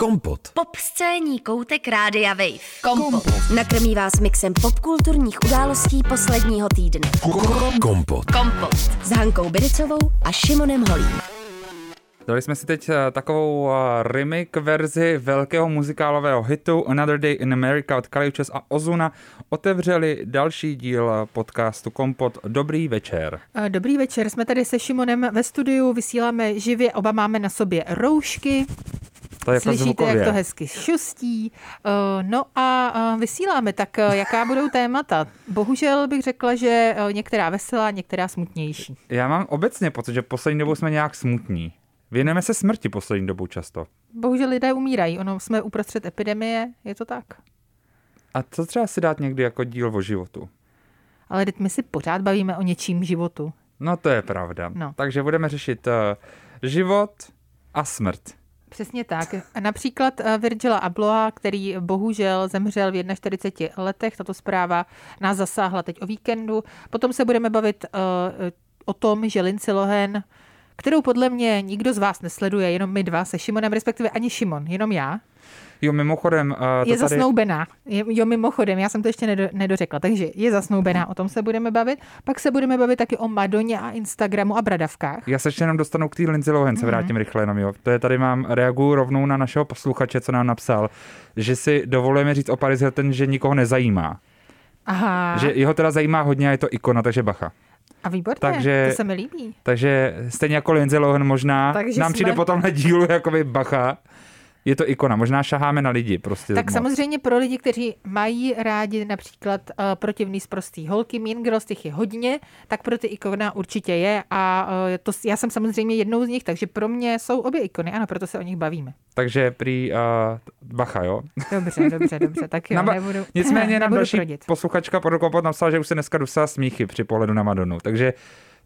Kompot. Pop scéní koutek Rádia Wave. Kompot. Nakrmí vás mixem popkulturních událostí posledního týdne. Kompot. Kompot. S Hankou Biricovou a Šimonem Holím. Dali jsme si teď eh, takovou eh, remake verzi velkého muzikálového hitu Another Day in America od Kaliučes a Ozuna. Otevřeli další díl eh, podcastu Kompot. Dobrý večer. Dobrý večer, jsme tady se Šimonem ve studiu, vysíláme živě, oba máme na sobě roušky. To je Slyšíte, jak to hezky šustí. No a vysíláme, tak jaká budou témata? Bohužel bych řekla, že některá veselá, některá smutnější. Já mám obecně pocit, že poslední dobou jsme nějak smutní. Věnujeme se smrti poslední dobou často. Bohužel lidé umírají, ono jsme uprostřed epidemie, je to tak. A co třeba si dát někdy jako díl o životu? Ale teď my si pořád bavíme o něčím životu. No to je pravda. No. Takže budeme řešit uh, život a smrt. Přesně tak. Například uh, Virgila Abloha, který bohužel zemřel v 41 letech. Tato zpráva nás zasáhla teď o víkendu. Potom se budeme bavit uh, o tom, že Lindsay Lohan kterou podle mě nikdo z vás nesleduje, jenom my dva se Šimonem, respektive ani Šimon, jenom já. Jo, mimochodem. Uh, to je tady... zasnoubená. Jo, mimochodem, já jsem to ještě nedo, nedořekla. Takže je zasnoubená, o tom se budeme bavit. Pak se budeme bavit taky o Madoně a Instagramu a bradavkách. Já se ještě jenom dostanu k té Lindsay Lohan, se mhm. vrátím mm. rychle jenom, jo. To je tady mám, reaguju rovnou na našeho posluchače, co nám napsal, že si dovolujeme říct o Paris Hilton, že nikoho nezajímá. Aha. Že jeho teda zajímá hodně a je to ikona, takže bacha. A výborně, takže, to se mi líbí. Takže stejně jako Lindsay Lohan možná takže nám jsme... přijde po tomhle dílu jakoby bacha, je to ikona. Možná šaháme na lidi prostě. Tak moc. samozřejmě pro lidi, kteří mají rádi například uh, protivný zprostý holky, Mean Girls, těch je hodně, tak pro ty ikona určitě je a uh, to, já jsem samozřejmě jednou z nich, takže pro mě jsou obě ikony, ano, proto se o nich bavíme. Takže prý uh, bacha, jo? Dobře, dobře, dobře, tak jo, na ba- nebudu, Nicméně nám další prodit. posluchačka pod napsala, že už se dneska dostala smíchy při pohledu na Madonu, takže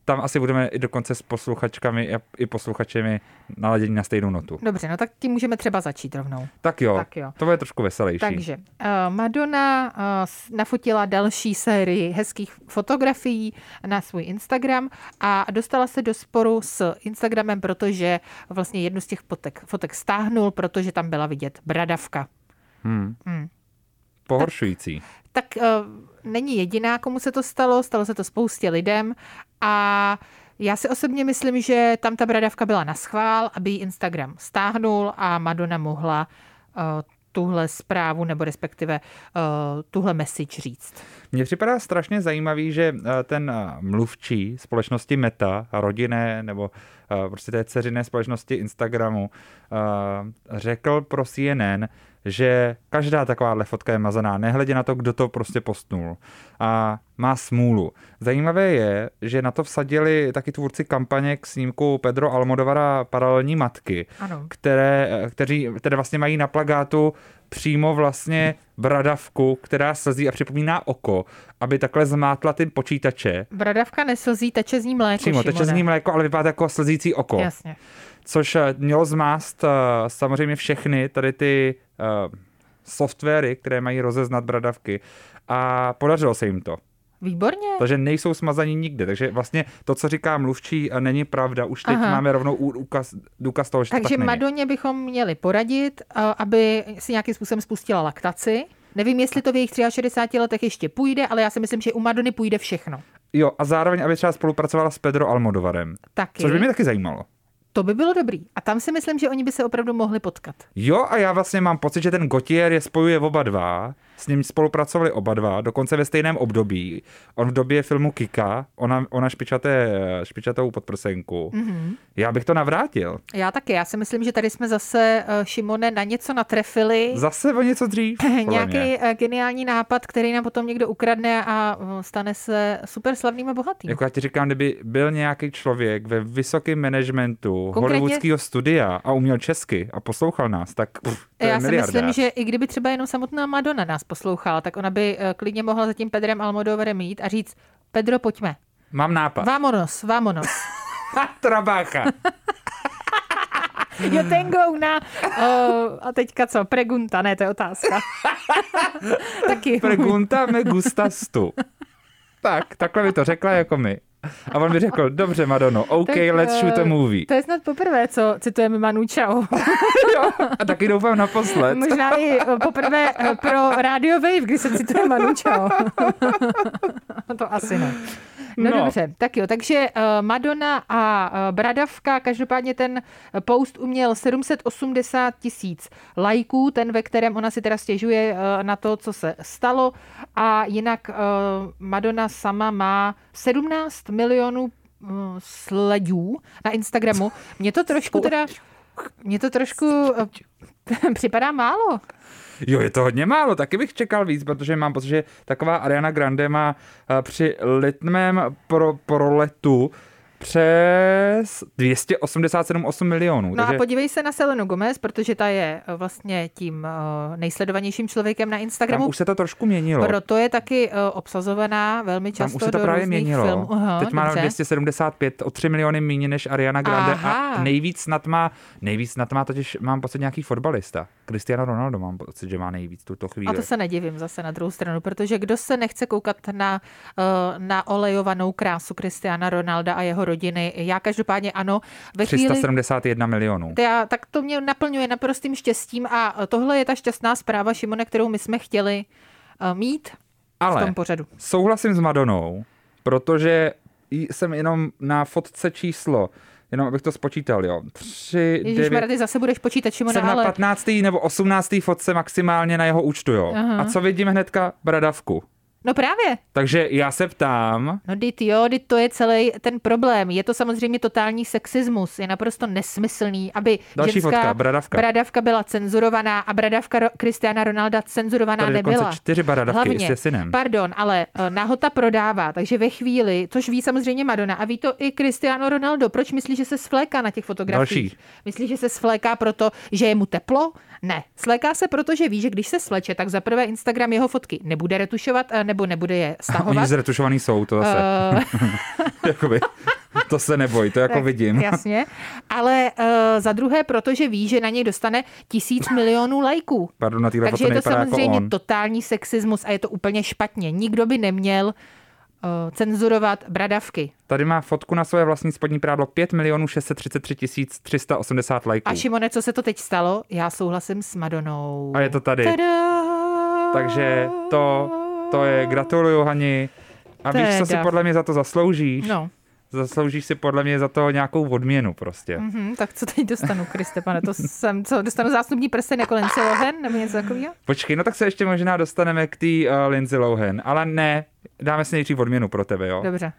tam asi budeme i dokonce s posluchačkami i posluchačemi naladění na stejnou notu. Dobře, no tak tím můžeme třeba začít rovnou. Tak jo, tak jo. to bude trošku veselější. Takže uh, Madonna uh, nafotila další sérii hezkých fotografií na svůj Instagram a dostala se do sporu s Instagramem, protože vlastně jednu z těch fotek, fotek stáhnul, protože tam byla vidět bradavka. Hmm. Hmm. Pohoršující. Tak, tak uh, není jediná, komu se to stalo, stalo se to spoustě lidem a já si osobně myslím, že tam ta bradavka byla na schvál, aby ji Instagram stáhnul a Madonna mohla uh, tuhle zprávu nebo respektive uh, tuhle message říct. Mně připadá strašně zajímavý, že uh, ten mluvčí společnosti Meta, rodinné nebo uh, prostě té dceřiné společnosti Instagramu, uh, řekl pro CNN, že každá takováhle fotka je mazaná, nehledě na to, kdo to prostě postnul. A má smůlu. Zajímavé je, že na to vsadili taky tvůrci kampaně k snímku Pedro Almodovara Paralelní matky, ano. Které, kteří, které vlastně mají na plagátu přímo vlastně bradavku, která slzí a připomíná oko, aby takhle zmátla ty počítače. Bradavka neslzí, teče z ní mléko. Přímo, teče z ní mléko, ale vypadá jako slzící oko. Jasně. Což eh, mělo zmást uh, samozřejmě všechny tady ty uh, softwary, které mají rozeznat bradavky. A podařilo se jim to. Výborně. Takže nejsou smazaní nikde. Takže vlastně to, co říká mluvčí, není pravda. Už teď Aha. máme rovnou úkaz, důkaz toho, že Takže to tak Madoně bychom měli poradit, aby si nějakým způsobem spustila laktaci. Nevím, jestli to v jejich 63 letech ještě půjde, ale já si myslím, že u Madony půjde všechno. Jo, a zároveň, aby třeba spolupracovala s Pedro Almodovarem. Taky. Což by mě taky zajímalo. To by bylo dobrý. A tam si myslím, že oni by se opravdu mohli potkat. Jo, a já vlastně mám pocit, že ten Gotier je spojuje oba dva s ním spolupracovali oba dva, dokonce ve stejném období. On v době filmu Kika, ona, ona špičaté, špičatou podprsenku. Mm-hmm. Já bych to navrátil. Já taky. Já si myslím, že tady jsme zase, uh, Šimone, na něco natrefili. Zase o něco dřív. Nějaký uh, geniální nápad, který nám potom někdo ukradne a uh, stane se super slavným a bohatým. Jako já ti říkám, kdyby byl nějaký člověk ve vysokém managementu Konkrétně... hollywoodského studia a uměl česky a poslouchal nás, tak pff, to Já je si myslím, že i kdyby třeba jenom samotná Madonna nás poslouchala, tak ona by eh, klidně mohla za tím Pedrem Almodovarem jít a říct, Pedro, pojďme. Mám nápad. Vámonos, vámonos. Trabacha. Jo, tengo una... Uh, a teďka co? Pregunta, ne, to je otázka. Taky. Pregunta me gustas tu. Tak, takhle by to řekla jako my. A on mi řekl, dobře Madono, OK, Tak, let's shoot a eh, movie. To je snad poprvé, co citujeme Manu Chao. jo, a taky doufám naposled. Možná i eh, poprvé eh, pro Radio Wave, kdy se cituje Manu Chao. to asi ne. No, No. dobře, tak jo, takže uh, Madonna a uh, Bradavka, každopádně ten post uměl 780 tisíc lajků, ten, ve kterém ona si teda stěžuje uh, na to, co se stalo a jinak uh, Madonna sama má 17 milionů uh, sledů na Instagramu. Mě to trošku teda, mě to trošku připadá málo. Jo, je to hodně málo, taky bych čekal víc, protože mám pocit, že taková Ariana Grande má eh, při litmém pro, proletu přes 287,8 milionů. No takže a podívej se na Selenu Gomez, protože ta je eh, vlastně tím eh, nejsledovanějším člověkem na tam Instagramu. už se to trošku měnilo. Proto je taky obsazovaná velmi Tam často už se to do právě měnilo. filmů. Aha, Teď má dobře. 275, o 3 miliony méně než Ariana Grande Aha. a nejvíc snad má, nejvíc snad má totiž, mám pocit, nějaký fotbalista. Cristiano Ronaldo mám pocit, že má nejvíc tuto chvíli. A to se nedivím zase na druhou stranu, protože kdo se nechce koukat na, eh, na olejovanou krásu Cristiana Ronalda a jeho rodiny, já každopádně ano, ve chvíli... 371 milionů. To já, tak to mě naplňuje naprostým štěstím a tohle je ta šťastná zpráva, Šimone, kterou my jsme chtěli eh, mít v Ale tom pořadu. souhlasím s Madonou, protože jsem jenom na fotce číslo, jenom abych to spočítal, jo. 3, Ježíš 9, ty zase budeš počítat, Šimone, jsem na ale 15. nebo 18. fotce maximálně na jeho účtu, jo. Aha. A co vidím hnedka? Bradavku. No právě, Takže já se ptám, No dit jo, dit to je celý ten problém. Je to samozřejmě totální sexismus. Je naprosto nesmyslný, aby Další ženská fotka, bradavka. bradavka byla cenzurovaná a bradavka Ro- Cristiana Ronalda cenzurovaná tady nebyla. čtyři bradavky Hlavně, se synem. pardon, ale eh, nahota prodává, takže ve chvíli, což ví samozřejmě Madonna a ví to i Cristiano Ronaldo, proč myslí, že se svléká na těch fotografiích? Další. Myslí, že se svléká proto, že je mu teplo? Ne. Svléká se proto, že ví, že když se sleče, tak za prvé Instagram jeho fotky nebude retušovat eh, nebo nebude je Oni stahovat. zretušovaný jsou, to zase. Eh, Jakoby, to se neboj, to jako Tak, vidím. Jasně. Ale uh, za druhé, protože ví, že na něj dostane tisíc milionů lajků. Pardon, na Takže foto je to jako samozřejmě on. totální sexismus a je to úplně špatně. Nikdo by neměl uh, cenzurovat bradavky. Tady má fotku na své vlastní spodní prádlo 5 milionů 633 tisíc 380 lajků. A Šimone, co se to teď stalo? Já souhlasím s Madonou. A je to tady. Tada! Takže to, to je gratuluju, Hani. A víš, co si Teda. podle mě za to zasloužíš? No, Zasloužíš si podle mě za to nějakou odměnu prostě. mhm, tak co teď dostanu, Kriste, pane? To jsem, co, dostanu zásnubní prsten jako Lindsay Lohan nebo něco takového? Počkej, no tak se ještě možná dostaneme k té uh, Lindsay Lohan, ale ne, dáme si nejdřív odměnu pro tebe, jo? Dobře.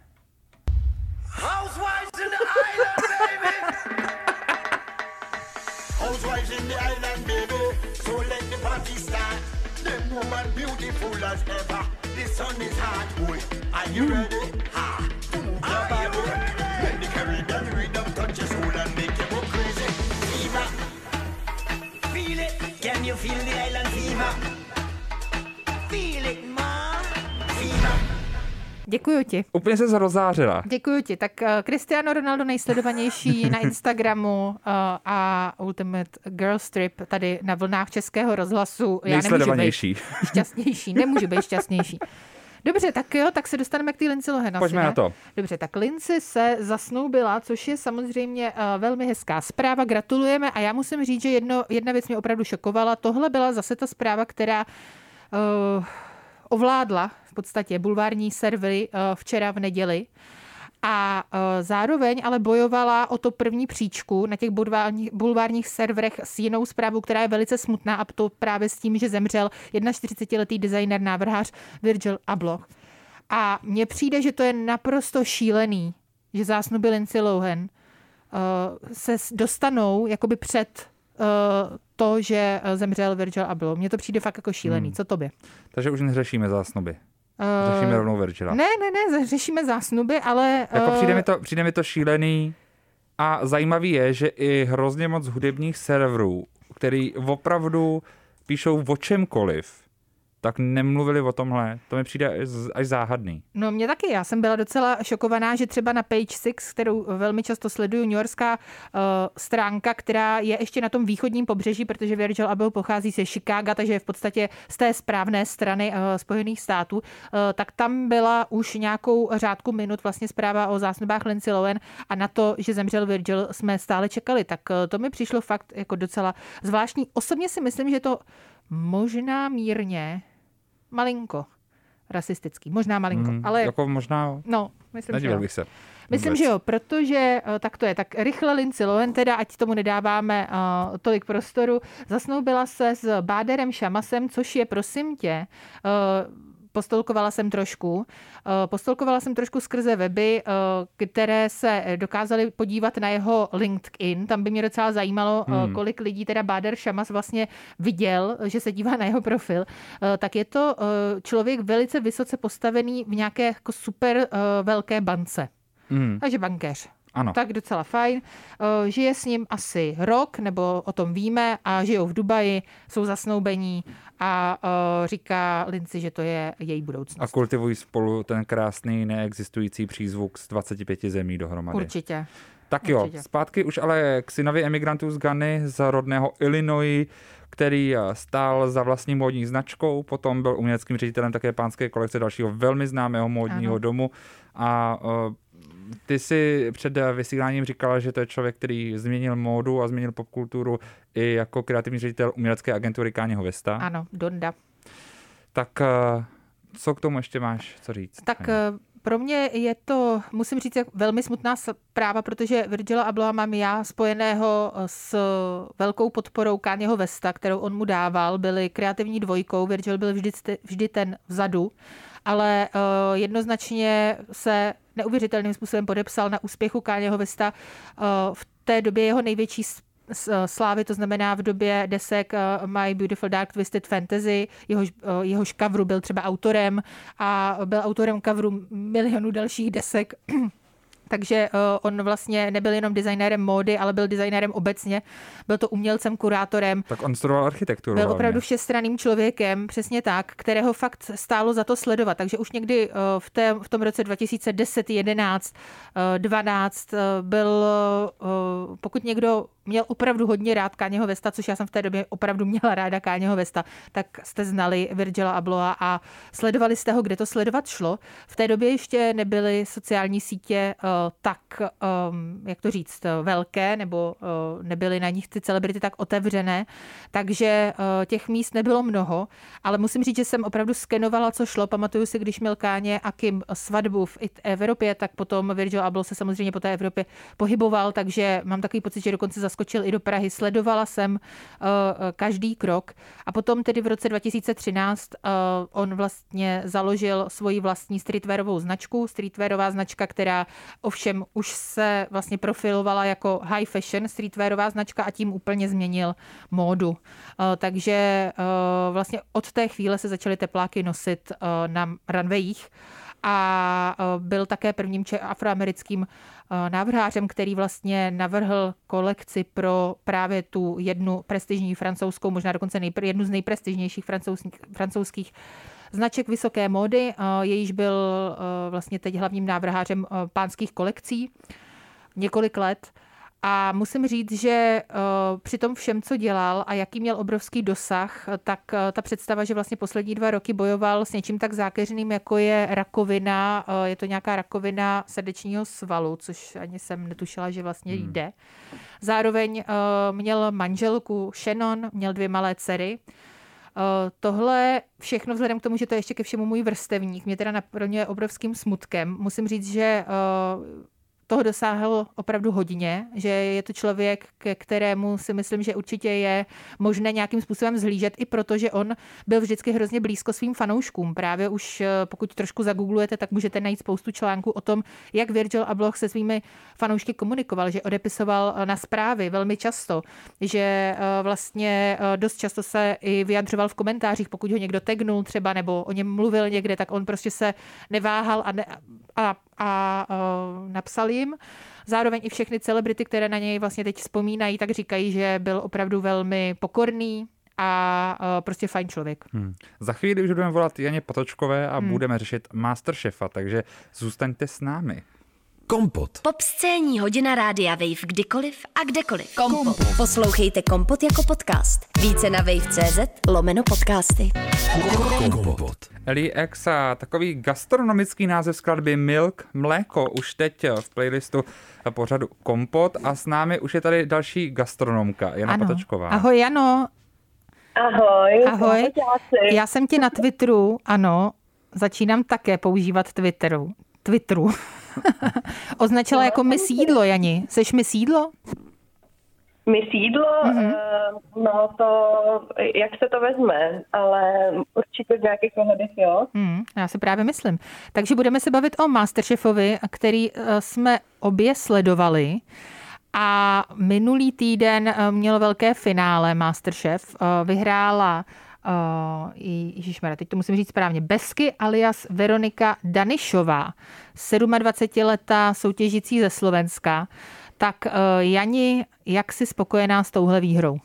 As ever. The sun is hot, boy. Are you ready? Ha! Your body. Let the Caribbean rhythm touch your soul and make you go crazy. Fever. Feel it. Can you feel the island fever? Děkuji ti. Úplně se rozářila. Děkuji ti. Tak uh, Cristiano Ronaldo nejsledovanější na Instagramu uh, a Ultimate Girl Strip tady na vlnách českého rozhlasu. Já nemůžu být Nejsledovanější. šťastnější, nemůžu být šťastnější. Dobře, tak jo, tak se dostaneme k té Lindsay Lohan. asi, Pojďme ne? na to. Dobře, tak Lindsay se zasnoubila, což je samozřejmě uh, velmi hezká zpráva. Gratulujeme a já musím říct, že jedno, jedna věc mě opravdu šokovala. Tohle byla zase ta zpráva, která uh, ovládla v podstatě bulvární servery uh, včera v neděli. A uh, zároveň ale bojovala o to první příčku na těch bulvárních, serverech s jinou zprávou, která je velice smutná a to právě s tím, že zemřel 41-letý designer návrhář Virgil Abloh. A mně přijde, že to je naprosto šílený, že zásnuby Lindsay Lohan uh, se dostanou jakoby před to, že zemřel Virgil Abloh. Mně to přijde fakt jako šílený. Co tobě? Takže už neřešíme zásnuby. Uh, Řešíme rovnou Virgila. ne, ne, ne, řešíme zásnuby, ale... Jako eh, přijde mi, to, přijde mi to šílený a zajímavý je, že i hrozně moc hudebních serverů, který opravdu píšou o čemkoliv, tak nemluvili o tomhle. To mi přijde až záhadný. No mě taky, já jsem byla docela šokovaná, že třeba na Page Six, kterou velmi často sleduju, New Yorkská uh, stránka, která je ještě na tom východním pobřeží, protože Virgil Abloh pochází ze Chicaga, takže je v podstatě z té správné strany uh, Spojených států, uh, tak tam byla už nějakou řádku minut vlastně zpráva o zásnubách Lindsay Lohan a na to, že zemřel Virgil, jsme stále čekali. Tak uh, to mi přišlo fakt jako docela zvláštní. Osobně si myslím, že to možná mírně malinko rasistický. Možná malinko, Hmm, ale... Jako možná, No, myslím, že jo. bych se. Myslím, Vůbec. že jo, protože eh, tak to je. Tak rychle Lindsay Lohan, teda ať tomu nedáváme uh, tolik prostoru, zasnoubila se s Báderem Šamasem, což je, prosím tě, uh, postolkovala jsem trošku. Uh, postolkovala jsem trošku skrze weby, uh, které se dokázaly podívat na jeho LinkedIn. Tam by mě docela zajímalo, hmm. Hmm. kolik lidí teda Báder Šamas vlastně viděl, že se dívá na jeho profil. Tak je to člověk velice vysoce postavený v nějaké jako super velké bance. Hmm, Takže bankéř. Ano. Tak docela fajn. Eh, Žije s ním asi rok, nebo o tom víme, a žijou v Dubaji, jsou zasnoubení a eh, říká Lindsay, že to je její A budoucnost. kultivují spolu ten krásný neexistující přízvuk z 25 zemí dohromady. Určitě. Tak jo, Určitě. zpátky už ale k synovi emigrantů z Gany z rodného Illinois, který eh, stál za vlastní módní značkou, potom byl uměleckým ředitelem také pánské kolekce dalšího velmi známého módního Ano. domu a ty si před eh, vysíláním říkala, že to je člověk, který změnil módu a změnil popkulturu i jako kreativní ředitel umělecké agentury Káněho Vesta. Ano, Donda. Tak eh, co k tomu ještě máš co říct? Tak eh, pro mě je to, musím říct, velmi smutná zpráva, protože Virgila Abloha mám já spojeného s velkou podporou Káněho Vesta, kterou on mu dával. Byli kreativní dvojkou, Virgil byl vždy, vždy ten vzadu, ale eh, jednoznačně se neuvěřitelným způsobem podepsal na úspěchu Káněho Vesta eh, v té době jeho největší s- slávy, to znamená v době desek eh, My Beautiful Dark Twisted Fantasy, jehož, eh, jehož coveru byl třeba autorem a byl autorem coveru milionů dalších desek. Takže eh, on vlastně nebyl jenom designérem módy, ale byl designérem obecně. Byl to umělcem, kurátorem, Tak on studoval architekturu. byl hlavně. opravdu všestranným člověkem, přesně tak, kterého fakt stálo za to sledovat. Takže už někdy eh, v, té, v tom roce 2010, 11, eh, 12 eh, byl, eh, pokud někdo měl opravdu hodně rád Káněho Vesta, což já jsem v té době opravdu měla ráda Káněho Vesta, tak jste znali Virgila Abloha a sledovali jste ho, kde to sledovat šlo. V té době ještě nebyly sociální sítě eh, tak, eh, jak to říct, velké, nebo eh, nebyly na nich ty celebrity tak otevřené, takže eh, těch míst nebylo mnoho, ale musím říct, že jsem opravdu skenovala, co šlo. Pamatuju si, když měl Káně a Kim svatbu v Evropě, tak potom Virgil Abloh se samozřejmě po té Evropě pohyboval, takže mám takový pocit, že dokonce zaskočil i do Prahy. Sledovala jsem eh, eh, každý krok a potom tedy v roce 2013 eh, on vlastně založil svoji vlastní streetwearovou značku, streetwearová značka, která ovšem už se vlastně profilovala jako high fashion streetwearová značka a tím úplně změnil módu. Takže vlastně od té chvíle se začaly tepláky nosit na runwayích a eh, byl také prvním afroamerickým eh, návrhářem, který vlastně navrhl kolekci pro právě tu jednu prestižní francouzskou, možná dokonce nejpr- jednu z nejprestižnějších francouzských, francouzských značek vysoké módy, eh, jejíž byl vlastně teď hlavním návrhářem pánských kolekcí několik let. A musím říct, že uh, při tom všem, co dělal a jaký měl obrovský dosah, tak uh, ta představa, že vlastně poslední dva roky bojoval s něčím tak zákeřným, jako je rakovina, je to nějaká rakovina srdečního svalu, což ani jsem netušila, že vlastně hmm. jde. Zároveň měl manželku Shannon, měl dvě malé dcery. Tohle všechno vzhledem k tomu, že to je ještě ke všemu můj vrstevník, mě teda naplňuje obrovským smutkem. Musím říct, že toho dosáhl opravdu hodně, že je to člověk, ke kterému si myslím, že určitě je možné nějakým způsobem zhlížet, i protože on byl vždycky hrozně blízko svým fanouškům. Právě už eh, pokud trošku zagooglujete, tak můžete najít spoustu článků o tom, jak Virgil Abloh se svými fanoušky komunikoval, že odepisoval eh, na zprávy velmi často, že eh, vlastně dost často se i vyjadřoval v komentářích, pokud ho někdo tegnul třeba nebo o něm mluvil někde, tak on prostě se neváhal a, ne, a, a uh, napsal jim. Zároveň i všechny celebrity, které na něj vlastně teď vzpomínají, tak říkají, že byl opravdu velmi pokorný a uh, prostě fajn člověk. Hmm. Za chvíli už budeme volat Janě Potočkové a hmm. budeme řešit Masterchefa, takže zůstaňte s námi. Kompot. Pop scéní hodina rádia Wave kdykoliv a kdekoliv. Kompot. Kompot. Poslouchejte Kompot jako podcast. Více na wave.cz lomeno podcasty. Kompot. X a takový gastronomický název skladby Milk, mléko, už teď v playlistu pořadu Kompot a s námi už je tady další gastronomka, Jana ano. Patočková. Ahoj Jano. Ahoj. Ahoj. Já jsem ti na Twitteru, ano, začínám také používat Twitteru. Twitteru. Označila no, jako mi sídlo, Jani. Seš mi sídlo? My sídlo, mm-hmm. no to, jak se to vezme, ale určitě v nějakých ohledech, jo. Mm, já si právě myslím. Takže budeme se bavit o Masterchefovi, který eh, jsme obě sledovali. A minulý týden eh, měl velké finále Masterchef. Vyhrála uh, ježišmarja, teď to musím říct správně, Besky alias Veronika Danišová, 27-letá soutěžící ze Slovenska. Tak uh, Jani, jak jsi spokojená s touhle výhrou?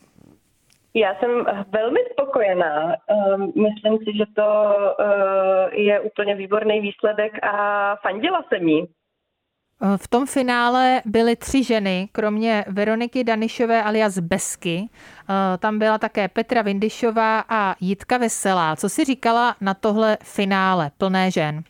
Já jsem velmi spokojená. Myslím si, že to je úplně výborný výsledek a fandila jsem jí. V tom finále byly tři ženy, kromě Veroniky Danišové alias Besky. Eh, tam byla také Petra Vindyšová a Jitka Veselá. Co si říkala na tohle finále plné žen?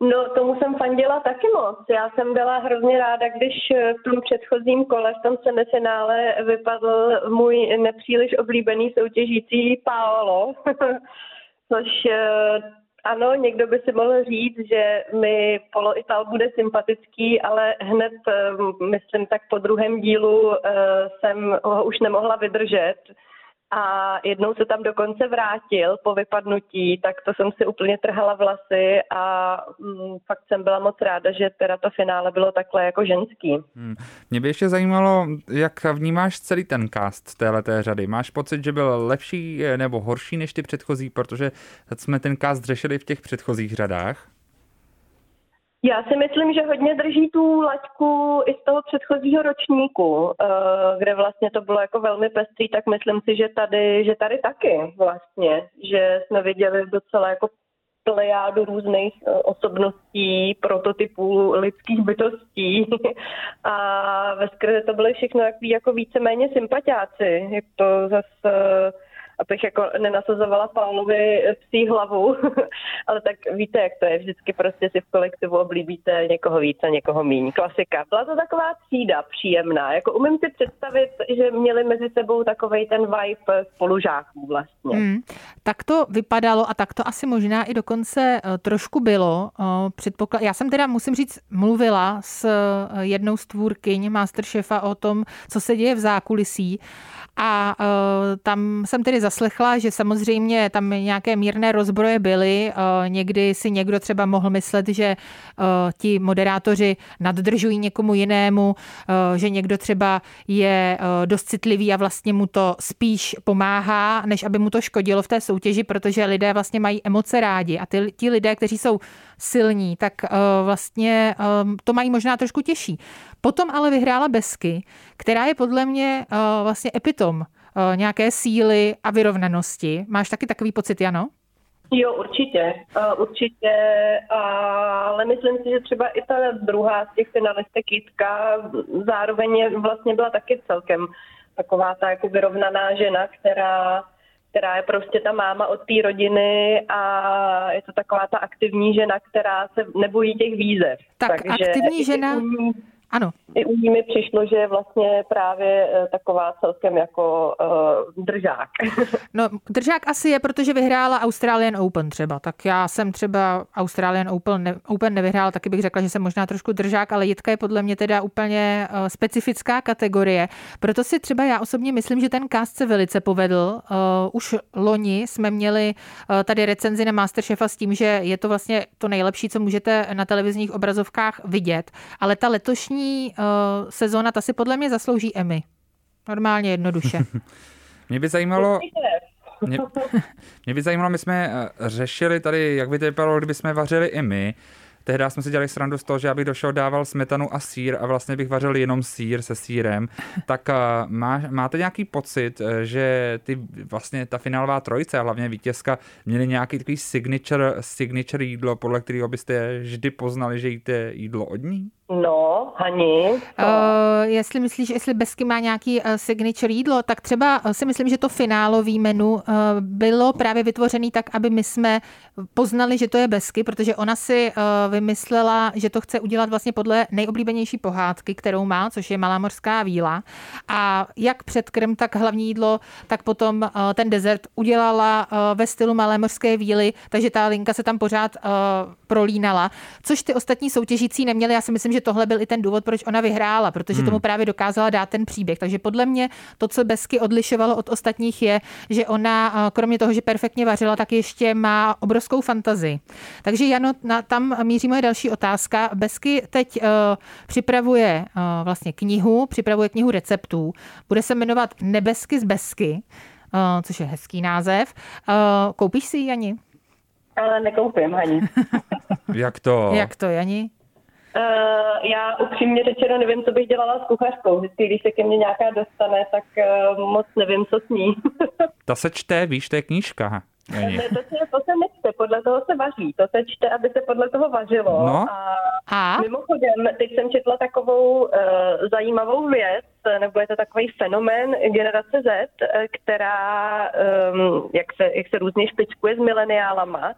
No, tomu jsem fandila taky moc. Já jsem byla hrozně ráda, když v tom předchozím kole, v tom semifinále vypadl můj nepříliš oblíbený soutěžící Paolo, což eh, ano, někdo by si mohl říct, že mi poloital bude sympatický, ale hned, eh, myslím, tak po druhém dílu eh, jsem ho už nemohla vydržet a jednou se tam dokonce vrátil po vypadnutí, tak to jsem si úplně trhala vlasy a mm, fakt jsem byla moc ráda, že teda to finále bylo takhle jako ženský. Hmm. Mě by ještě zajímalo, jak vnímáš celý ten cast téhleté řady. Máš pocit, že byl lepší nebo horší než ty předchozí, protože jsme ten cast řešili v těch předchozích řadách? Já si myslím, že hodně drží tu laťku i z toho předchozího ročníku, eh, kde vlastně to bylo jako velmi pestrý, tak myslím si, že tady, že tady taky vlastně, že jsme viděli docela jako plejádu různých eh, osobností, prototypů lidských bytostí. A ve to byly všechno jako víceméně sympatiáci, jak to zase abych jako nenasazovala Paulovi psí hlavu, ale tak víte, jak to je, vždycky prostě si v kolektivu oblíbíte někoho víc a někoho míň. Klasika. Byla to taková třída příjemná. Jako umím si představit, že měli mezi sebou takovej ten vibe spolužáků vlastně. Hmm. Tak to vypadalo a tak to asi možná i dokonce eh, trošku bylo. Eh, předpokla- Já jsem teda, musím říct, mluvila s eh, jednou z tvůrkyň Masterchefa o tom, co se děje v zákulisí a tam jsem tedy zaslechla, že samozřejmě tam nějaké mírné rozbroje byly. Uh, někdy si někdo třeba mohl myslet, že uh, ti moderátoři naddržují někomu jinému, uh, že někdo třeba je dost citlivý a vlastně mu to spíš pomáhá, než aby mu to škodilo v té soutěži, protože lidé vlastně mají emoce rádi a ty, ti lidé, kteří jsou silní, tak vlastně to mají možná trošku těžší. Potom ale vyhrála Besky, která je podle mě vlastně epitom nějaké síly a vyrovnanosti. Máš taky takový pocit, Jano? Jo, určitě, uh, určitě, ale myslím si, že třeba i ta druhá z těch finalistek Jitka zároveň je, vlastně byla taky celkem taková ta jako vyrovnaná žena, která která je prostě ta máma od té rodiny a je to taková ta aktivní žena, která se nebojí těch výzev. Tak Takže aktivní žena, umí, ano. I u ní mi přišlo, že je vlastně právě eh, taková celkem jako uh, držák. no, držák asi je, protože vyhrála Australian Open třeba. Tak já jsem třeba Australian Open, ne, Open nevyhrála, taky bych řekla, že jsem možná trošku držák, ale Jitka je podle mě teda úplně uh, specifická kategorie. Proto si třeba já osobně myslím, že ten cast se velice povedl. Uh, už loni jsme měli uh, tady recenzi na Masterchefa s tím, že je to vlastně to nejlepší, co můžete na televizních obrazovkách vidět. Ale ta letošní letošní uh, sezóna, ta si podle mě zaslouží Emmy. Normálně jednoduše. mě by zajímalo... Mě, mě by zajímalo, my jsme eh, řešili tady, jak by to vypadalo, kdyby jsme vařili i my, tehdy jsme si dělali srandu z toho, že abych došel, dával smetanu a sír a vlastně bych vařil jenom sír se sírem. Tak má, máte nějaký pocit, že ty vlastně ta finálová trojice a hlavně vítězka měli nějaký takový signature, signature jídlo, podle kterého byste vždy poznali, že jíte jídlo od ní? No, Hani. Uh, jestli myslíš, jestli Besky má nějaký uh, signature jídlo, tak třeba uh, si myslím, že to finálový menu uh, bylo právě vytvořený tak, aby my jsme poznali, že to je Besky, protože ona si uh, vymyslela, že to chce udělat vlastně podle nejoblíbenější pohádky, kterou má, což je Malá morská víla. A jak předkrm, tak hlavní jídlo, tak potom uh, ten dezert udělala uh, ve stylu Malé morské víly, takže ta linka se tam pořád uh, prolínala, což ty ostatní soutěžící neměli. Já si myslím, že tohle byl i ten důvod, proč ona vyhrála, protože tomu hmm. právě dokázala dát ten příběh. Takže podle mě to, co Besky odlišovalo od ostatních, je, že ona, kromě toho, že perfektně vařila, tak ještě má obrovskou fantazii. Takže Jano, na, tam míří moje další otázka. Besky teď uh, připravuje uh, vlastně knihu, připravuje knihu receptů. Bude se jmenovat Nebesky z Besky, uh, což je hezký název. Uh, koupíš si ji, Jani? Ale nekoupím ani. Jak to? Jak to, Jani? Uh, já upřímně řečeno nevím, co bych dělala s kuchařkou. Vždycky, když se ke mně nějaká dostane, tak uh, moc nevím, co s ní. Ta se čte, víš, to je knížka. Ne, to, se, to se nečte, podle toho se vaří. To se čte, aby se podle toho vařilo. No. A, a mimochodem, teď jsem četla takovou uh, zajímavou věc, nebo je to takový fenomén generace Z, která, um, jak, se, jak se různě špičkuje s mileniálama,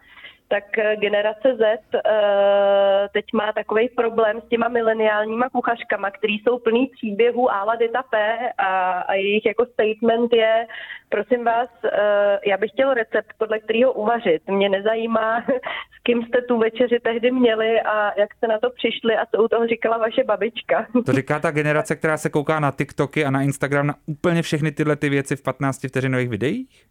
tak eh, generace Z uh, teď má takový problém s těma mileniálníma kuchařkama, který jsou plný příběhů Ála Dita P a, a jejich jako statement je, prosím vás, uh, já bych chtěl recept, podle kterého uvařit. Mě nezajímá, s kým jste tu večeři tehdy měli a jak jste na to přišli a co u toho říkala vaše babička. To říká ta generace, která se kouká na TikToky a na Instagram na úplně všechny tyhle ty věci v 15 vteřinových videích?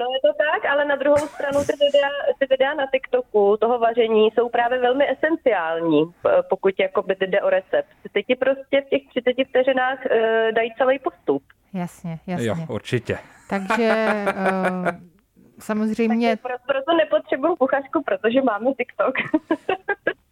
No je to tak, ale na druhou stranu ty videa, ty videa na TikToku toho vaření jsou právě velmi esenciální, pokud jakoby jde o recept. Ty ti prostě v těch 30 vteřinách uh, dají celý postup. Jasně, jasně. Jo, určitě. Takže uh, samozřejmě... Takže pro, proto nepotřebuju kuchařku, protože máme TikTok.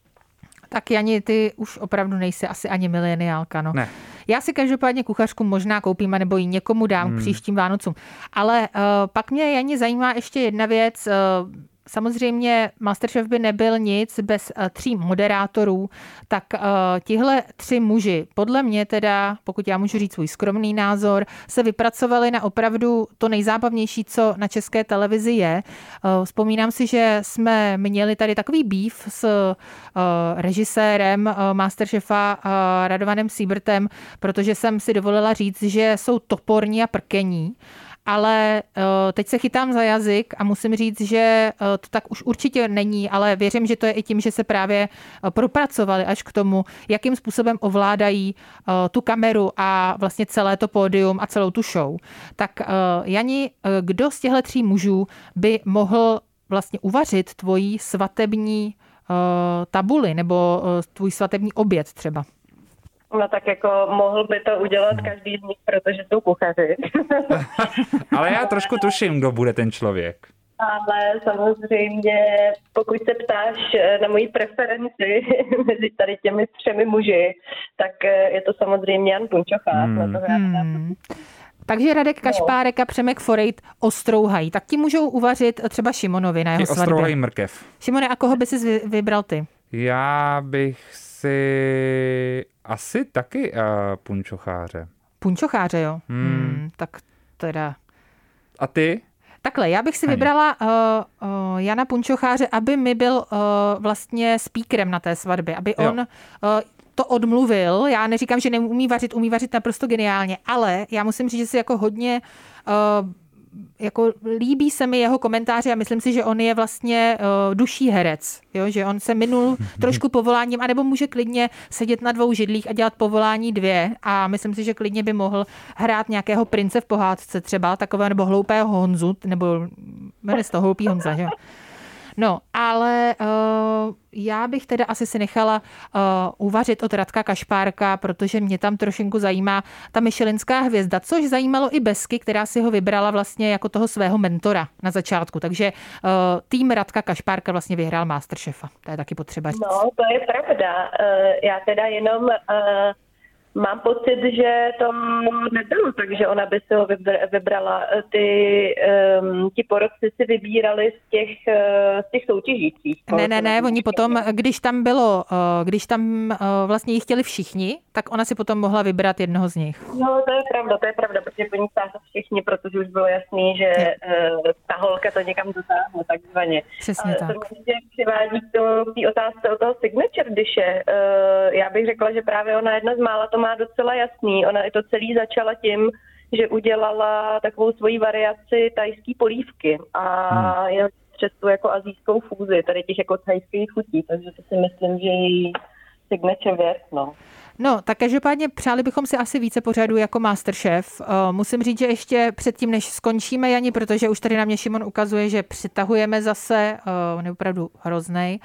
tak Jani, ty už opravdu nejsi asi ani mileniálka, no. Ne. Já si každopádně kuchařku možná koupím, nebo ji někomu dám hmm. k příštím Vánocům. Ale uh, pak mě, Janě, zajímá ještě jedna věc. Uh, Samozřejmě Masterchef by nebyl nic bez eh, tří moderátorů, tak uh, tihle tři muži, podle mě teda, pokud já můžu říct svůj skromný názor, se vypracovali na opravdu to nejzábavnější, co na české televizi je. Uh, vzpomínám si, že jsme měli tady takový býv s režisérem Masterchefa Radovanem Siebertem, protože jsem si dovolila říct, že jsou toporní a prkení ale eh, teď se chytám za jazyk a musím říct, že eh, to tak už určitě není, ale věřím, že to je i tím, že se právě eh, propracovali až k tomu, jakým způsobem ovládají tu kameru a vlastně celé to pódium a celou tu show. Tak Jani, kdo z těchto tří mužů by mohl vlastně uvařit tvoji svatební tabuli nebo tvůj svatební oběd třeba? No tak jako mohl by to udělat každý z nich, protože jsou kuchaři. Ale já trošku tuším, kdo bude ten člověk. Ale samozřejmě, pokud se ptáš eh, na moji preferenci mezi tady těmi třemi muži, tak eh, je to samozřejmě Jan Punčochář. Hmm. Na hmm. Takže Radek no. Kašpárek a Přemek Forejt ostrouhají. Tak ti můžou uvařit třeba Šimonovi na jeho svatbě. Ostrouhají mrkev. Šimone, a koho by si vybral ty? Já bych si asi taky uh, punčocháře. Punčocháře, jo? Hmm. Hmm, tak teda... A ty? Takhle, já bych si Ani. vybrala uh, uh, Jana Punčocháře, aby mi byl uh, vlastně speakerem na té svatbě, aby jo. on uh, to odmluvil. Já neříkám, že neumí vařit, umí vařit naprosto geniálně, ale já musím říct, že si jako hodně uh, jako líbí se mi jeho komentáře a myslím si, že on je vlastně uh, duší herec, jo? že on se minul trošku povoláním, anebo může klidně sedět na dvou židlích a dělat povolání dvě a myslím si, že klidně by mohl hrát nějakého prince v pohádce třeba, takového nebo hloupého Honzu, nebo jmenuje se to hloupý Honza, že No, ale uh, já bych teda asi si nechala uh, uvařit od Radka Kašpárka, protože mě tam trošinku zajímá ta Michelinská hvězda, což zajímalo i Besky, která si ho vybrala vlastně jako toho svého mentora na začátku. Takže uh, tým Radka Kašpárka vlastně vyhrál Masterchefa. To je taky potřeba říct. No, to je pravda. Uh, já teda jenom uh, Mám pocit, že to nebylo tak, že ona by si ho vybrala. Ty, um, ti porodci si vybírali z těch, uh, z těch soutěžících. Ne, ne, ne, oni potom, když tam bylo, uh, když tam vlastně ji chtěli všichni, tak ona si potom mohla vybrat jednoho z nich. No, to je pravda, to je pravda, protože po ní stáhli všichni, protože už bylo jasný, že uh, ta holka to někam dotáhne, takzvaně. Přesně tak. To mě přivádí k té otázce o toho signature. Uh, já bych řekla, že právě ona jedna z mála to má docela jasný. Ona i to celý začala tím, že udělala takovou svoji variaci tajské polívky a hmm. je přes tu jako azijskou fúzi, tady těch jako tajských chutí, takže to si myslím, že její signature věc, no. No, tak každopádně přáli bychom si asi více pořadů jako Masterchef. Uh, musím říct, že ještě předtím, než skončíme, Jani, protože už tady na mě Šimon ukazuje, že přitahujeme zase, uh, on je opravdu hroznej,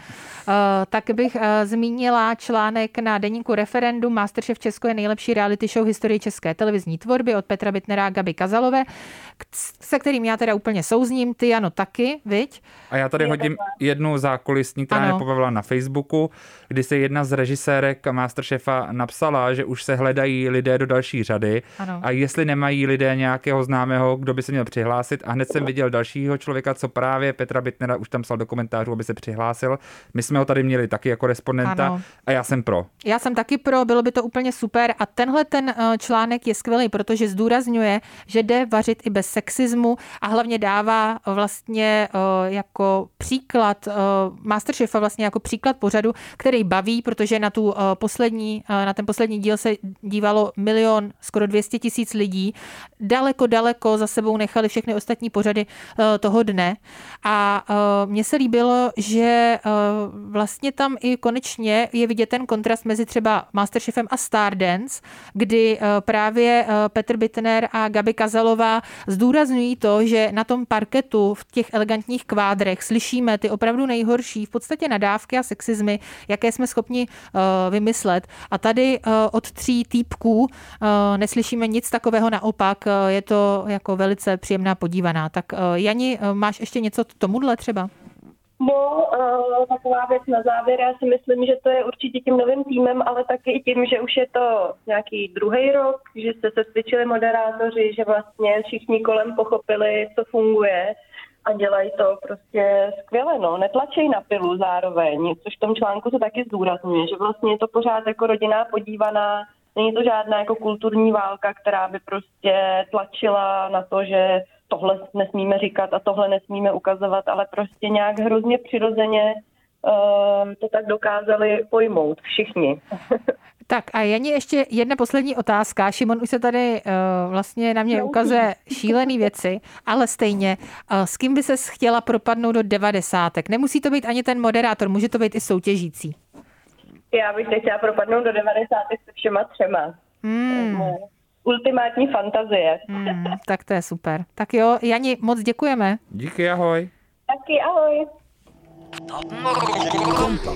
uh, tak bych zmínila článek na deníku Referendum Masterchef Česko je nejlepší reality show historii české televizní tvorby od Petra Bitnera a Gaby Kazalové, se kterým já teda úplně souzním, ty ano taky, viď? A já tady hodím jednu zákulisní, která mě pobavila na Facebooku, kdy se jedna z režisérek Masterchefa napsala, že už se hledají lidé do další řady ano. a jestli nemají lidé nějakého známého, kdo by se měl přihlásit. A hned jsem viděl dalšího člověka, co právě Petra Bitnera už tam psal do komentářů, aby se přihlásil. My jsme ho tady měli taky jako respondenta ano. a já jsem pro. Já jsem taky pro, bylo by to úplně super. A tenhle ten eh, článek je skvělý, protože zdůrazňuje, že jde vařit i bez sexismu a hlavně dává vlastně eh, jako příklad eh, Masterchefa vlastně jako příklad pořadu, který baví, protože na tu poslední na ten poslední díl se dívalo milion, skoro 200 tisíc lidí. Daleko, daleko za sebou nechali všechny ostatní pořady eh, toho dne. A eh, mně se líbilo, že eh, vlastně tam i konečně je vidět ten kontrast mezi třeba Masterchefem a Stardance, kdy právě Petr Bittner a Gabi Kazalová zdůrazňují to, že na tom parketu v těch elegantních kvádrech slyšíme ty opravdu nejhorší, v podstatě nadávky a sexizmy, jaké jsme schopni vymyslet. A tady tady eh, od tří týpků eh, neslyšíme nic takového, naopak eh, je to jako velice příjemná podívaná. Tak Jani, máš ještě něco k tomuhle třeba? No, taková věc na závěr. Já si myslím, že to je určitě tím novým týmem, ale taky i tím, že už je to nějaký druhý rok, že se sestvičili moderátoři, že vlastně všichni kolem pochopili, co funguje a dělají to prostě skvěle, no. Netlačej na pilu zároveň, což v tom článku se taky zdůrazňuje, že vlastně je to pořád jako rodina podívaná, není to žádná jako kulturní válka, která by prostě tlačila na to, že tohle nesmíme říkat a tohle nesmíme ukazovat, ale prostě nějak hrozně přirozeně uh, to tak dokázali pojmout všichni. Tak a Jani, ještě jedna poslední otázka. Šimon už se tady uh, vlastně na mě ukazuje šílený věci, ale stejně, uh, s kým by se chtěla propadnout do devadesátek? Nemusí to být ani ten moderátor, může to být i soutěžící. Já bych se chtěla propadnout do devadesátek se všema třema. Hmm. Ultimátní fantazie. Hmm, tak to je super. Tak jo, Jani, moc děkujeme. Díky, ahoj. Taky ahoj.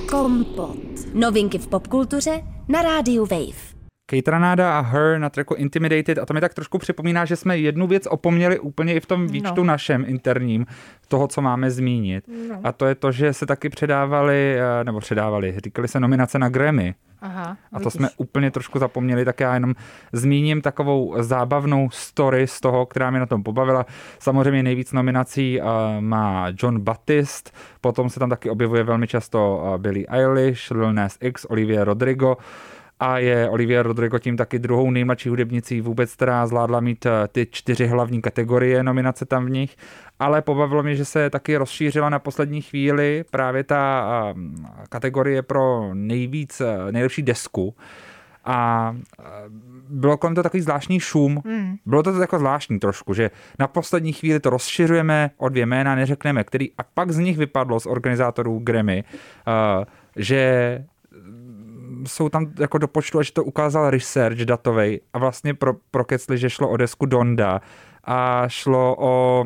Kompot. Novinky v popkultuře na rádiu Wave. Kate Ranada a Her na tracku Intimidated a to mi tak trošku připomíná, že jsme jednu věc opomněli úplně i v tom výčtu no. našem interním, toho, co máme zmínit. No. A to je to, že se taky předávali, eh, nebo předávali, říkali se nominace na Grammy. Aha, a to vidíš. jsme úplně trošku zapomněli, tak já jenom zmíním takovou zábavnou story z toho, která mě na tom pobavila. Samozřejmě nejvíc nominací uh, má John Baptiste, potom se tam taky objevuje velmi často uh, Billie Eilish, Lil Nas X, Olivia Rodrigo a je Olivia Rodrigo tím taky druhou nejmladší hudebnicí vůbec, která zvládla mít ty čtyři hlavní kategorie nominace tam v nich, ale pobavilo mě, že se taky rozšířila na poslední chvíli právě ta kategorie pro nejvíc, nejlepší desku a bylo kolem to takový zvláštní šum. Hmm. Bylo to jako zvláštní trošku, že na poslední chvíli to rozšiřujeme o dvě jména, neřekneme který, a pak z nich vypadlo z organizátorů Grammy, že jsou tam jako do počtu, že to ukázal research datovej a vlastně pro, prokecli, že šlo o desku Donda a šlo o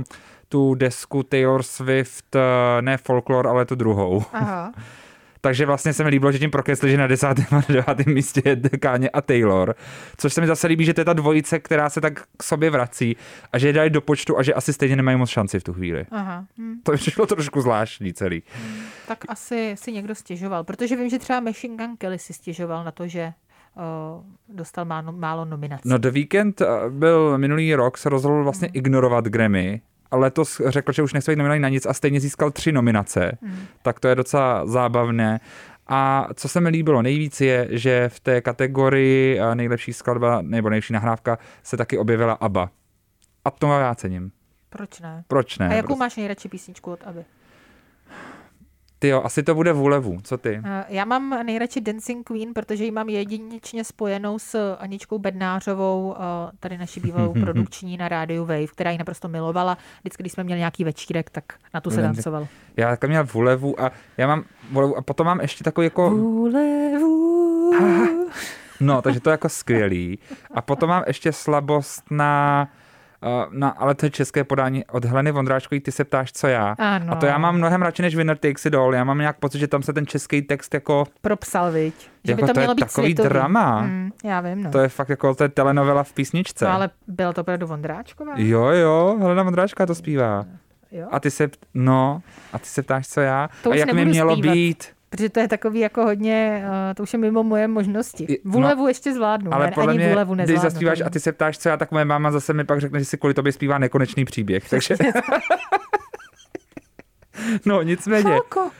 tu desku Taylor Swift, uh, ne folklor, ale tu druhou. Aha. Takže vlastně se mi líbilo, že tím prokresli, že na desátém a devátém místě je Káně a Taylor. Což se mi zase líbí, že to je ta dvojice, která se tak k sobě vrací a že je dají do počtu a že asi stejně nemají moc šanci v tu chvíli. Aha. Hm. To je přišlo trošku zvláštní celý. Tak asi si někdo stěžoval, protože vím, že třeba Machine Gun Kelly si stěžoval na to, že dostal málo, málo nominací. No The Weeknd eh, byl minulý rok, se rozhodl vlastně ignorovat Grammy letos řekl, že už nechce být nominovaný na nic a stejně získal tři nominace. Hmm. Tak to je docela zábavné. A co se mi líbilo nejvíc je, že v té kategorii eh, nejlepší skladba nebo nejlepší nahrávka se taky objevila ABBA. A to já cením. Proč ne? Proč ne? A jakou Prostě- máš nejradši písničku od Aby? Ty jo, asi to bude vůlevu. Co ty? Eh, Já mám nejradši Dancing Queen, protože ji mám jedinečně spojenou s Aničkou Bednářovou, eh, tady naší bývalou produkční na rádiu Wave, která ji naprosto milovala. Vždycky, když jsme měli nějaký večírek, tak na tu se tancoval. Já taky měl vůlevu a já mám vůlevu a potom mám ještě takový jako... Vůlevu. No, takže to je jako skvělý. A potom mám ještě slabost na, eh, na ale to je české podání od Heleny Vondráčkový, ty se ptáš, co já. Ano. A to já mám mnohem radši než Winner Takes It All. Já mám nějak pocit, že tam se ten český text jako, Propsal, viď? Že Jako by to, to je mělo být takový světový. drama. Mm, já vím, no. to je fakt jako, to je telenovela v písničce. no ale byla to opravdu Vondráčková? Jo, jo, Helena Vondráčka to zpívá. Jo? A ty se, no, a ty se ptáš, co já? To a jak mi mělo zpívat. být? Protože to je takový jako hodně, uh, to už je mimo moje možnosti. No, Vůlevu ještě zvládnu, Ale ne, podle ani mě, vůlevu když nezvládnu. zaspíváš to a ty se ptáš, co já, tak moje máma zase mi pak řekne, že si kvůli tobě zpívá nekonečný příběh. Takže... no, nicméně, Šalko.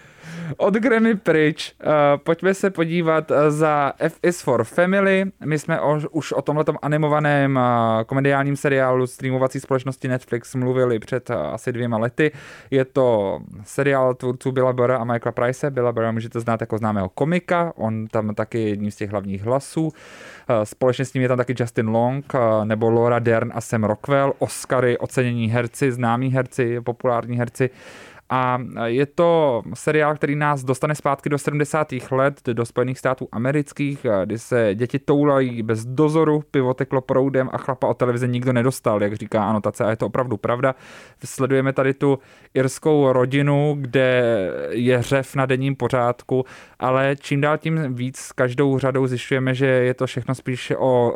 Od Grammy pryč, uh, pojďme se podívat uh, za F is for Family. My jsme o, už o tomhletom animovaném uh, komediálním seriálu streamovací společnosti Netflix mluvili před uh, asi dvěma lety. Je to seriál tvůrců Billa Burra a Michaela Price. Billa Burra můžete znát jako známého komika, on tam taky je jedním z těch hlavních hlasů. Společně s ním je tam taky Justin Long nebo Laura Dern a Sam Rockwell, Oscary, ocenění herci, známí herci, populární herci. A je to seriál, který nás dostane zpátky do 70. let, do Spojených států amerických, kdy se děti toulají bez dozoru, pivo teklo proudem a chlapa o televizi nikdo nedostal, jak říká anotace. A je to opravdu pravda. Sledujeme tady tu irskou rodinu, kde je řev na denním pořádku, ale čím dál tím víc s každou řadou zjišťujeme, že je to všechno spíše o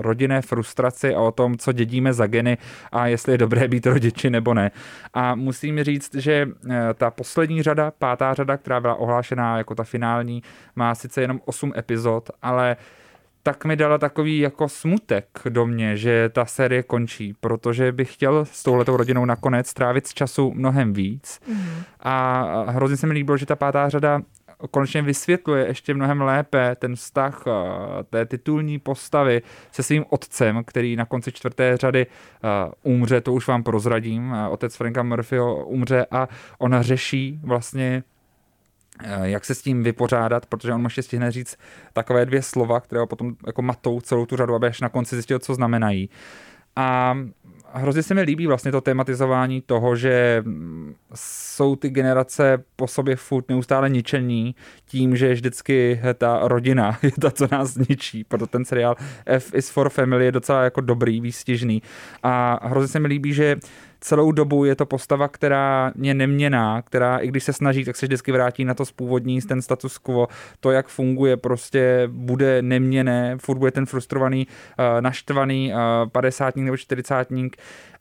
rodinné frustraci a o tom, co dědíme za geny a jestli je dobré být rodiči nebo ne. A musím říct, že eh, ta poslední řada, pátá řada, která byla ohlášená jako ta finální, má sice jenom 8 epizod, ale tak mi dala takový jako smutek do mě, že ta série končí, protože bych chtěl s touhletou rodinou nakonec strávit z času mnohem víc. Mm. A hrozně se mi líbilo, že ta pátá řada konečně vysvětluje ještě mnohem lépe ten vztah eh, té titulní postavy se svým otcem, který na konci čtvrté řady eh, umře, to už vám prozradím, eh, otec Franka Murphyho umře a ona řeší vlastně jak se s tím vypořádat, protože on ještě stihne říct takové dvě slova, které ho potom jako matou celou tu řadu, aby až na konci zjistil, co znamenají. A hrozně se mi líbí vlastně to tematizování toho, že jsou ty generace po sobě furt neustále ničení tím, že vždycky ta rodina je ta, co nás ničí. Proto ten seriál F is for Family je docela jako dobrý, výstižný. A hrozně se mi líbí, že celou dobu je to postava, která je neměná, která i když se snaží, tak se vždycky vrátí na to spůvodní, ten status quo, to, jak funguje, prostě bude neměné, furt bude ten frustrovaný, uh, naštvaný uh, padesátník nebo čtyřicátník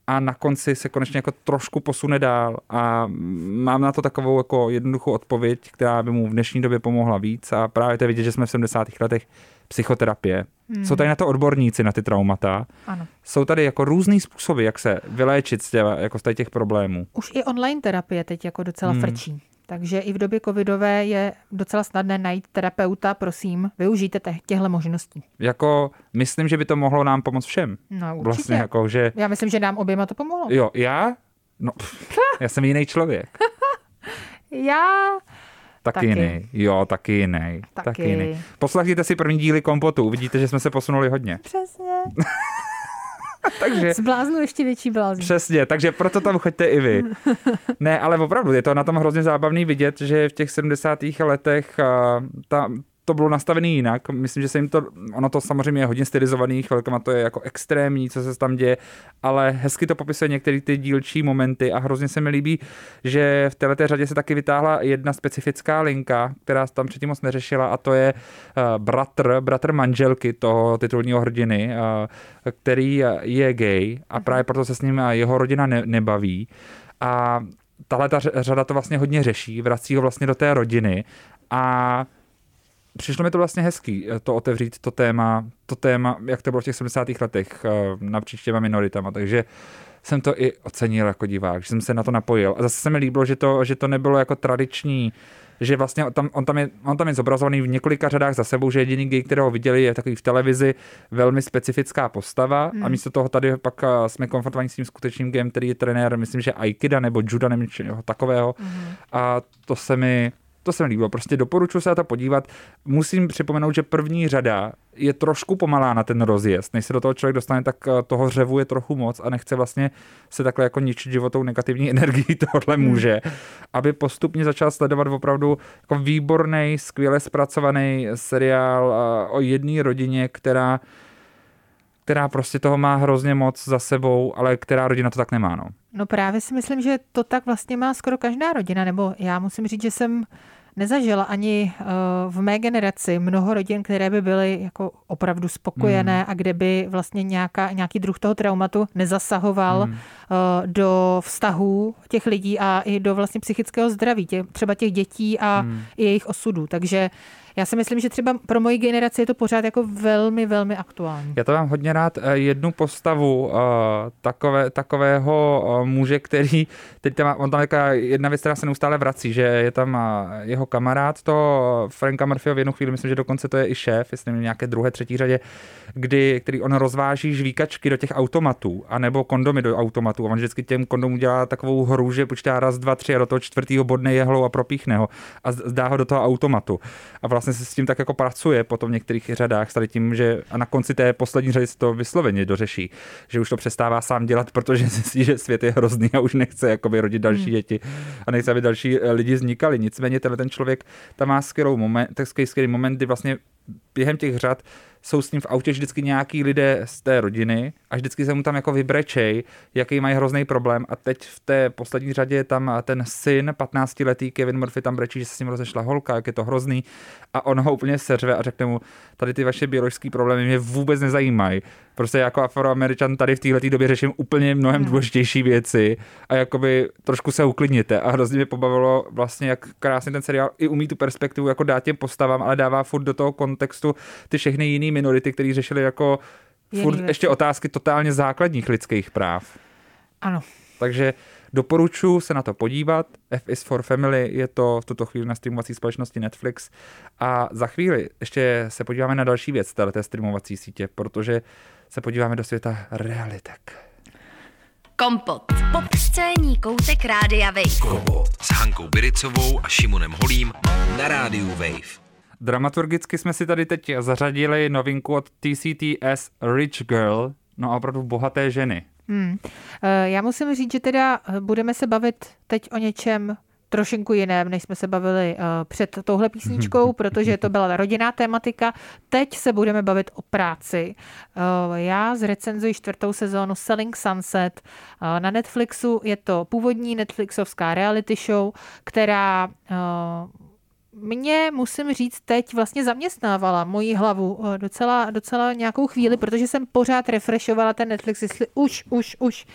a na konci se konečně jako trošku posune dál a mám na to takovou jako jednoduchou odpověď, která by mu v dnešní době pomohla víc a právě to je vidět, že jsme v 70. letech psychoterapie. Hmm. Jsou tady na to odborníci, na ty traumata. Ano. Jsou tady jako různý způsoby, jak se vyléčit z těch, jako z těch problémů. Už i online terapie teď jako docela hmm. frčí. Takže i v době covidové je docela snadné najít terapeuta, prosím, využijte těchto možností. Jako, myslím, že by to mohlo nám pomoct všem. No, určitě. Vlastně jako, že... Já myslím, že nám oběma to pomohlo. Jo, já? No, já jsem jiný člověk. já... Taky, taky jiný. Jo, taky jiný. Taky. taky jiný. Poslechněte si první díly kompotu, uvidíte, že jsme se posunuli hodně. Přesně. takže... Zbláznu ještě větší blázen. Přesně, takže proto tam choďte i vy. Ne, ale opravdu, je to na tom hrozně zábavný vidět, že v těch 70. letech uh, ta, to bylo nastavené jinak. Myslím, že se jim to, ono to samozřejmě je hodně stylizovaný, chvilkama to je jako extrémní, co se tam děje, ale hezky to popisuje některé ty dílčí momenty a hrozně se mi líbí, že v této řadě se taky vytáhla jedna specifická linka, která tam předtím moc neřešila a to je uh, bratr, bratr manželky toho titulního hrdiny, uh, který je gay a právě proto se s ním jeho rodina ne- nebaví. A tahle ta řada to vlastně hodně řeší, vrací ho vlastně do té rodiny a přišlo mi to vlastně hezký, eh, to otevřít, to téma, to téma, jak to bylo v těch 70. letech eh, napříč těma minoritama, takže jsem to i ocenil jako divák, že jsem se na to napojil. A zase se mi líbilo, že to, že to nebylo jako tradiční že vlastně on tam, on tam, je, on tam je zobrazovaný v několika řadách za sebou, že jediný gay, kterého viděli, je takový v televizi velmi specifická postava hmm. a místo toho tady pak eh, jsme konfrontovaní s tím skutečným gayem, který je trenér, myslím, že Aikida nebo Juda nebo něčeho takového hmm. a to se mi to se mi líbilo. Prostě doporučuji se na to podívat. Musím připomenout, že první řada je trošku pomalá na ten rozjezd. Než se do toho člověk dostane, tak eh, toho řevu je trochu moc a nechce vlastně se takhle jako ničit životou negativní energií tohle hmm. může, aby postupně začal sledovat opravdu jako výborný, skvěle zpracovaný seriál eh, o jedné rodině, která která prostě toho má hrozně moc za sebou, ale která rodina to tak nemá. No. no právě si myslím, že to tak vlastně má skoro každá rodina, nebo já musím říct, že jsem nezažila ani eh, v mé generaci mnoho rodin, které by byly jako opravdu spokojené hmm. a kde by vlastně nějaká, nějaký druh toho traumatu nezasahoval hmm. do vztahů těch lidí a i do vlastně psychického zdraví, tě, třeba těch dětí a hmm. i jejich osudů. Takže já si myslím, že třeba pro moji generaci je to pořád jako velmi, velmi aktuální. Já to mám hodně rád eh, jednu postavu uh, takové, takového uh, muže, který, teď tam, on tam jedna věc, která se neustále vrací, že je tam jeho kamarád, to Franka Murphyho v jednu chvíli, myslím, že dokonce to je i šéf, jestli v nějaké druhé, třetí řadě, kdy, který on rozváží žvíkačky do těch automatů, anebo kondomy do automatů. A on vždycky těm kondomů dělá takovou hru, že počítá raz, dva, tři a do toho čtvrtého bodne jehlou a propíchne ho a zdá ho do toho automatu. A vlastně se s tím tak jako pracuje potom v některých řadách, tady tím, že a na konci té poslední řady se to vysloveně dořeší, že už to přestává sám dělat, protože zjistí, že svět je hrozný a už nechce jakoby rodit další hmm. děti a nechce, aby další eh, lidi vznikali. Nicméně tenhle ten člověk tam má skvělý moment, skvělý moment, kdy vlastně během těch řad jsou s ním v autě vždycky nějaký lidé z té rodiny a vždycky se mu tam jako vybrečej, jaký mají hrozný problém. A teď v té poslední řadě je tam ten syn, 15-letý Kevin Murphy tam brečí, že se s ním rozešla holka, jak je to hrozný. A on ho úplně seřve a řekne mu, tady ty vaše biologické problémy mě vůbec nezajímají. Prostě jako afroameričan tady v této době řeším úplně mnohem důležitější věci a jakoby trošku se uklidněte. A hrozně mě pobavilo vlastně, jak krásně ten seriál i umí tu perspektivu jako dát těm postavám, ale dává furt do toho kontextu ty všechny jiné minority, které řešily jako furt věci. ještě otázky totálně základních lidských práv. Ano. Takže doporučuji se na to podívat. F is for Family je to v tuto chvíli na streamovací společnosti Netflix. A za chvíli ještě se podíváme na další věc té streamovací sítě, protože se podíváme do světa realitek. Kompot. Pop scéní koutek Rádia Wave. Kompot s Hankou Biricovou a Šimonem Holím na Rádiu Wave. Dramaturgicky jsme si tady teď zařadili novinku od TCTS Rich Girl, no a opravdu bohaté ženy. Hmm. Eh, já musím říct, že teda budeme se bavit teď o něčem trošinku jiném, než jsme se bavili uh, před touhle písničkou, protože to byla rodinná tématika. Teď se budeme bavit o práci. Uh, já zrecenzuji čtvrtou sezónu Selling Sunset. Uh, na Netflixu je to původní Netflixovská reality show, která mě, musím říct, teď vlastně zaměstnávala moji hlavu eh, docela, docela nějakou chvíli, protože jsem pořád refreshovala ten Netflix, jestli už, už, už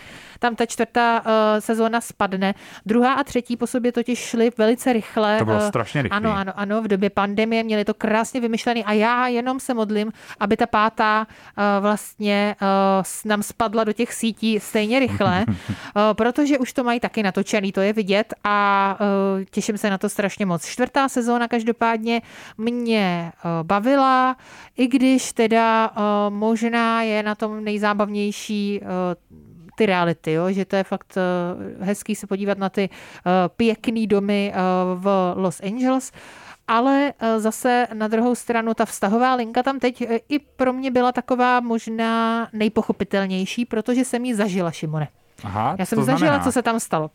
tam ta čtvrtá uh, sezóna spadne. Druhá a třetí po sobě totiž šly velice rychle. To bylo uh, strašně rychle. Ano, ano, ano, v době pandemie měli to krásně vymyšlený a já jenom se modlím, aby ta pátá uh, vlastně uh, nám spadla do těch sítí stejně rychle, uh, protože už to mají taky natočený, to je vidět a uh, těším se na to strašně moc. Čtvrtá sezóna každopádně mě uh, bavila, i když teda uh, možná je na tom nejzábavnější uh, ty reality, jo? že to je fakt eh, hezký se podívat na ty eh, pěkný domy eh, v Los Angeles. Ale zase na druhou stranu ta vztahová linka tam teď i pro mě byla taková možná nejpochopitelnější, protože jsem ji zažila, Šimone. Aha, Já jsem to zažila, znamená? co se tam stalo.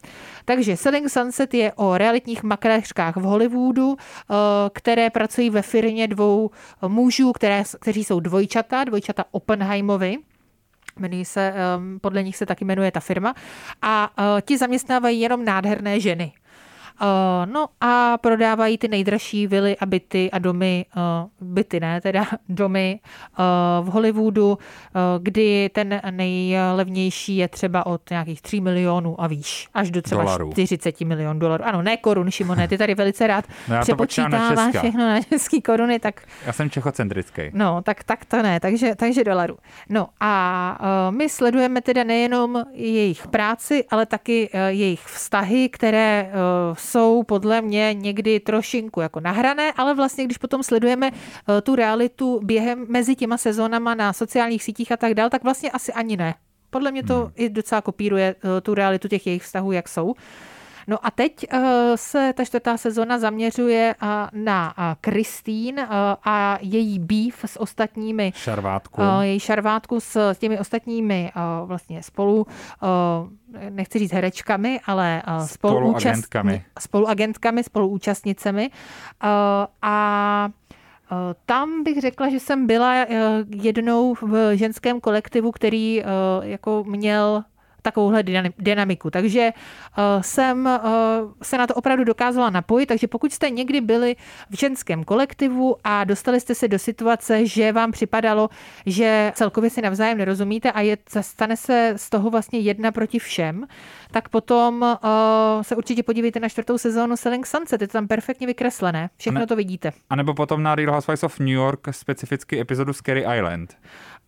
Takže Selling Sunset je o realitních makléřkách v Hollywoodu, eh, které pracují ve firmě dvou mužů, které, kteří jsou dvojčata, dvojčata Oppenheimovi. Jmenují se, um, podle nich se taky jmenuje ta firma. A uh, ti zaměstnávají jenom nádherné ženy. Uh, no a prodávají ty nejdražší vily a byty a domy, uh, byty ne, teda domy uh, v Hollywoodu, kdy ten nejlevnější je třeba od nějakých 3 milionů a výš, až do třeba Dolarů. 40 milionů dolarů. Ano, ne korun, Šimone, ty tady velice rád No já na přepočítáváš Česka. všechno na český koruny, tak Já jsem čechocentrický. No, tak, tak to ne, takže, takže dolarů. No a my sledujeme teda nejenom jejich práci, ale taky jejich vztahy, které jsou podle mě někdy trošinku jako nahrané, ale vlastně, když potom sledujeme uh, tu realitu během mezi těma sezónama na sociálních sítích a tak dál, tak vlastně asi ani ne. Podle mě to Hmm. i docela kopíruje uh, tu realitu těch jejich vztahů, jak jsou. No a teď uh, se ta čtvrtá sezona zaměřuje uh, na uh, Kristýn a její beef s ostatními Šarvátku. její šarvátku s těmi ostatními vlastně spolu, nechci říct herečkami, ale Spoluagentkami. spoluagentkami, spoluúčastnicemi. A tam bych řekla, že jsem byla jednou v ženském kolektivu, který jako měl takovouhle dynami- dynamiku. Takže uh, jsem uh, se na to opravdu dokázala napojit, takže pokud jste někdy byli v ženském kolektivu a dostali jste se do situace, že vám připadalo, že celkově si navzájem nerozumíte a je, stane se z toho vlastně jedna proti všem, tak potom uh, se určitě podívejte na čtvrtou sezónu Selling Sunset, je to tam perfektně vykreslené, všechno Ne- to vidíte. A nebo potom na Real Housewives of New York specificky epizodu Scary Island.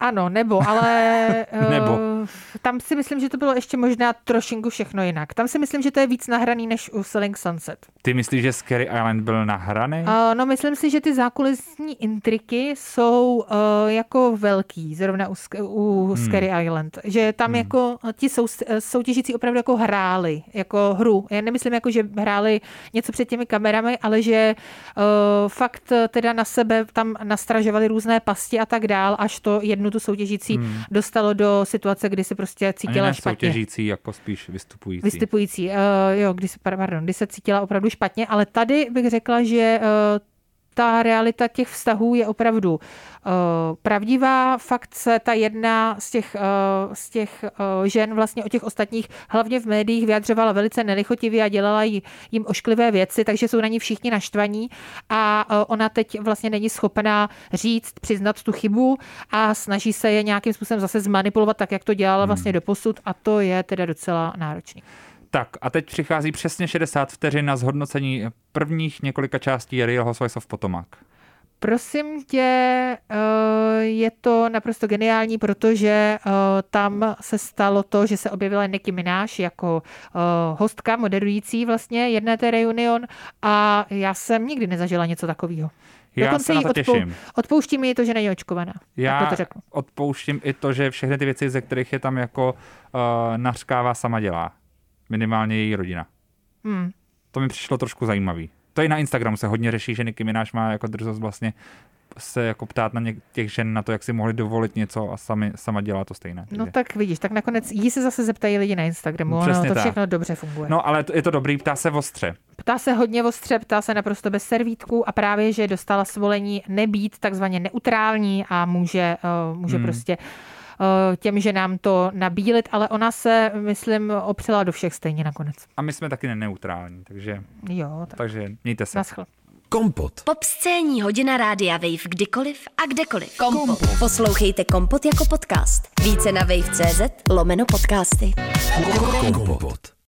Ano, nebo, ale Nebo. eh, tam si myslím, že to bylo ještě možná trošinku všechno jinak. Tam si myslím, že to je víc nahraný než u Selling Sunset. Ty myslíš, že Scary Island byl nahraný? Uh, no, myslím si, že ty zákulisní intriky jsou uh, jako velký, zrovna u, u hmm. Scary Island. Že tam hmm. jako ti sou, soutěžící opravdu jako hráli, jako hru. Já nemyslím jako, že hráli něco před těmi kamerami, ale že uh, fakt teda na sebe tam nastražovali různé pasti a tak dál, až to jednu tu soutěžící hmm. dostalo do situace, kdy se prostě Ani cítila ne špatně. soutěžící, jako spíš vystupující. Vystupující, uh, jo, kdy se, pardon, kdy se cítila opravdu špatně, ale tady bych řekla, že uh, ta realita těch vztahů je opravdu uh, pravdivá. Fakt se ta jedna z těch, uh, z těch uh, žen vlastně o těch ostatních, hlavně v médiích, vyjadřovala velice nelichotivě a dělala jí, jim ošklivé věci, takže jsou na ní všichni naštvaní a uh, ona teď vlastně není schopná říct, přiznat tu chybu a snaží se je nějakým způsobem zase zmanipulovat tak, jak to dělala vlastně do posud a to je teda docela náročný. Tak a teď přichází přesně 60 vteřin na zhodnocení prvních několika částí Real Housewives of Potomac. Prosím tě, eh, je to naprosto geniální, protože eh, tam se stalo to, že se objevila Nicki Minaj jako eh, hostka, moderující vlastně jedné té reunion a já jsem nikdy nezažila něco takového. Já se na to těším. odpouštím jí to, že není očkovaná. Já to řeknu. odpouštím i to, že všechny ty věci, ze kterých je tam jako uh, nařkává, sama dělá. Minimálně její rodina. Hmm. To mi přišlo trošku zajímavý. To i na Instagramu se hodně řeší, že Nicki Minaj má jako drzost vlastně se jako ptát na něk- těch žen na to, jak si mohli dovolit něco a sami, sama dělá to stejné. No Takže- tak vidíš, tak nakonec jí se zase zeptají lidi na Instagramu, ono Přesně to tak. všechno dobře funguje. no ale je to dobrý, ptá se ostře. Ptá se hodně ostře, ptá se naprosto bez servítku a právě, že dostala svolení nebýt takzvaně neutrální a může, uh, může Hmm. prostě těm ženám to nabílit, ale ona se, myslím, opřela do všech stejně nakonec. A my jsme taky neneutrální, takže, Jo, tak takže mějte se. naschle. Kompot. Pop scéní hodina rádia Wave kdykoliv a kdekoliv. Kompot. Poslouchejte Kompot jako podcast. Více na wave.cz lomeno podcasty. Kompot.